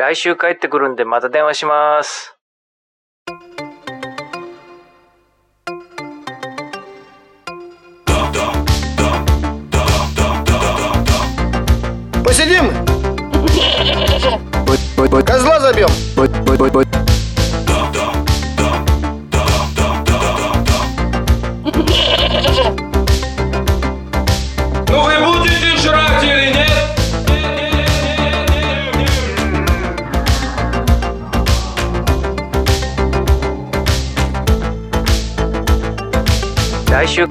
来週帰ってくるんでまた電話します。 Посидим? Козла забьем. тащу,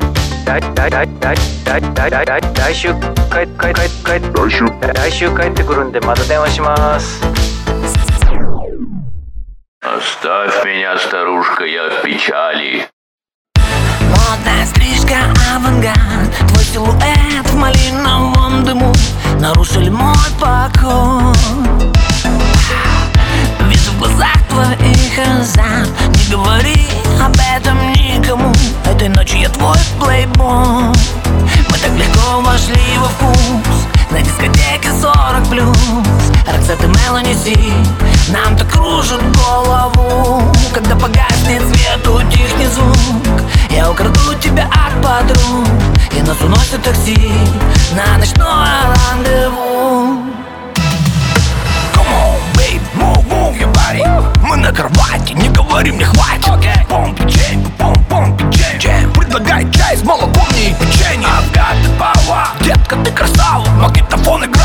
Оставь меня, старушка, я в печали. Модная стрижка, авангард, твой силуэт в малиновом дыму. Нарушили мой покой. Роксет и Мелани Си Нам так кружит голову Когда погаснет свет, утихнет звук. Я украду тебя от подруг И нас уносит такси На ночное рандеву. Come on, babe, move, move your body. Мы на кровати, не говорим, не хватит. Пом печенье, пом пом Предлагай чай с молоком и печенье I've got the power. Детка, ты красава, магнитофон играет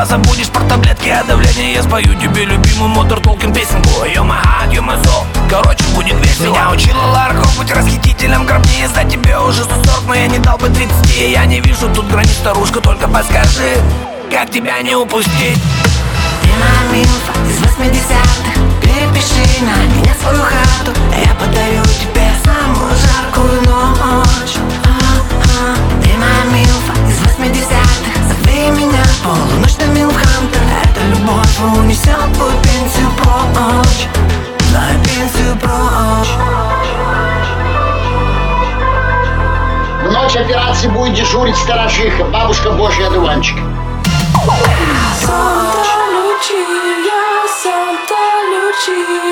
Ты позабудешь про таблетки от давления Я спою тебе любимую Модер Толкин песенку. You're my heart, you're my soul Короче, будет весело. Меня учила Лара быть расхитителем гробнее За тебе уже 140, но я не дал бы 30 Я не вижу тут границ, старушка, только подскажи Как тебя не упустить? Ты моя милфа из 80-х Перепиши на операции будет дежурить сторожиха, бабушка Божья одуванчик. Santa Lucia, Santa Lucia,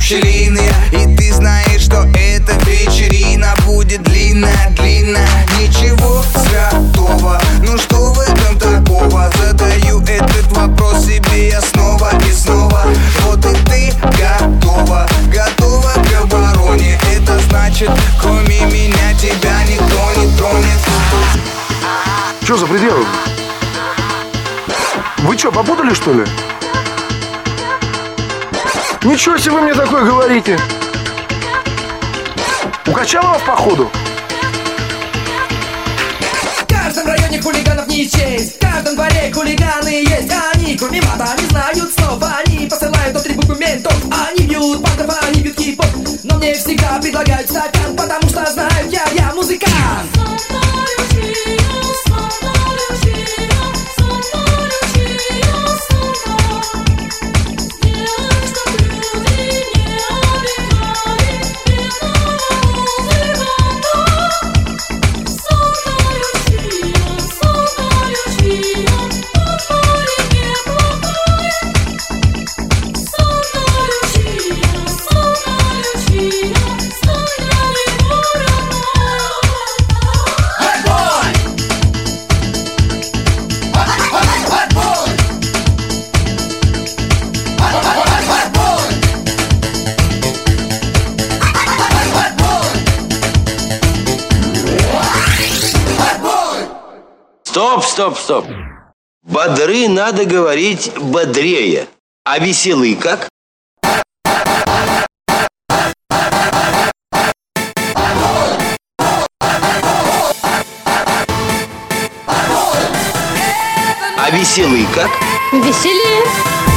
пчелиный И ты знаешь, что эта вечерина будет длинная-длинная Ничего святого, ну что в этом такого? Задаю этот вопрос себе я снова и снова. Вот и ты готова, готова к обороне. Это значит, кроме меня тебя никто не тронет. Что за пределы? Вы что, попутали что ли? Ничего себе вы мне такое говорите. У Качалова походу? В каждом районе хулиганов не честь В каждом дворе хулиганы есть. Они, кроме мата, не знают слов. Они посылают атрибуты ментов Они бьют панков, они бьют хип Но мне всегда предлагают стакан Потому что знают я, я музыкант. Стоп, стоп, стоп. Бодры надо говорить бодрее. А веселы как? А веселы как? Веселее.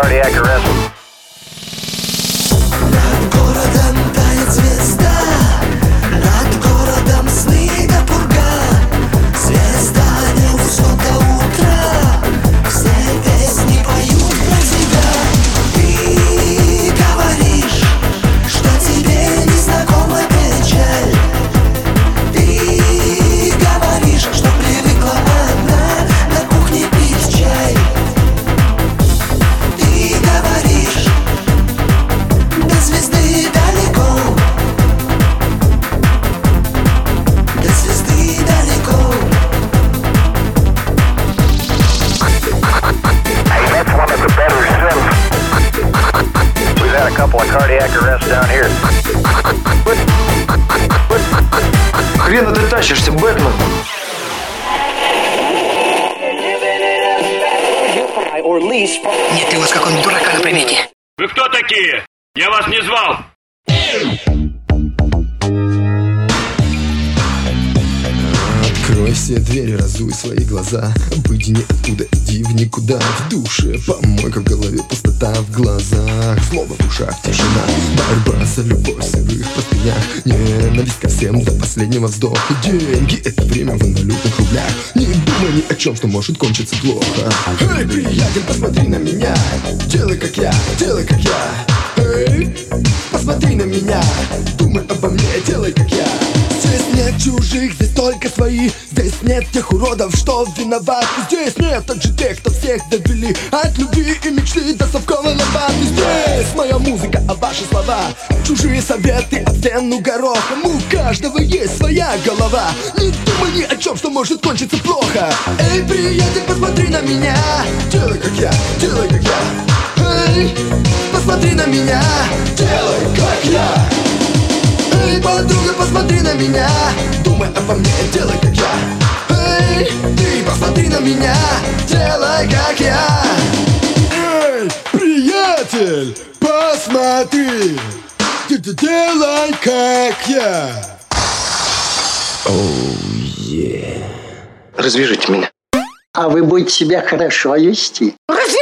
cardiac arrest. Cardiac arrests down here. Хрена ты тащишься, Бэтмен? Нет ли у вас какого-нибудь дурака на примете? Вы кто такие? Я вас не звал. Открой все двери, разуй свои глаза. Выйди не оттуда, иди в никуда. В душе помойка в голове, пустота в глазах Злоба в ушах, тишина. Борьба за любовь в сырых простынях. Ненависть ко всем до последнего вздоха. Деньги — это время в инвалютных рублях. Не думай ни о чем, что может кончиться плохо. Эй, приятель, посмотри на меня. Делай как я, делай как я. Эй, посмотри на меня. Думай обо мне, делай как я. Здесь нет чужих, только свои. Здесь нет тех уродов, что виноваты. Здесь нет также тех, кто всех довели. От любви и мечты до совковой лопаты Здесь моя музыка, а ваши слова. Чужие советы, об стену горохом У каждого есть своя голова. Не думай ни о чем, что может кончиться плохо. Эй, приятель, посмотри на меня. Делай как я, делай как я. Эй, посмотри на меня. Делай как я. Эй, подруга, посмотри на меня Думай обо мне, делай как я. Эй, ты посмотри на меня Делай как я. Эй, приятель, посмотри. Ты ты делай как я. Развяжите меня. А вы будете себя хорошо вести. Разве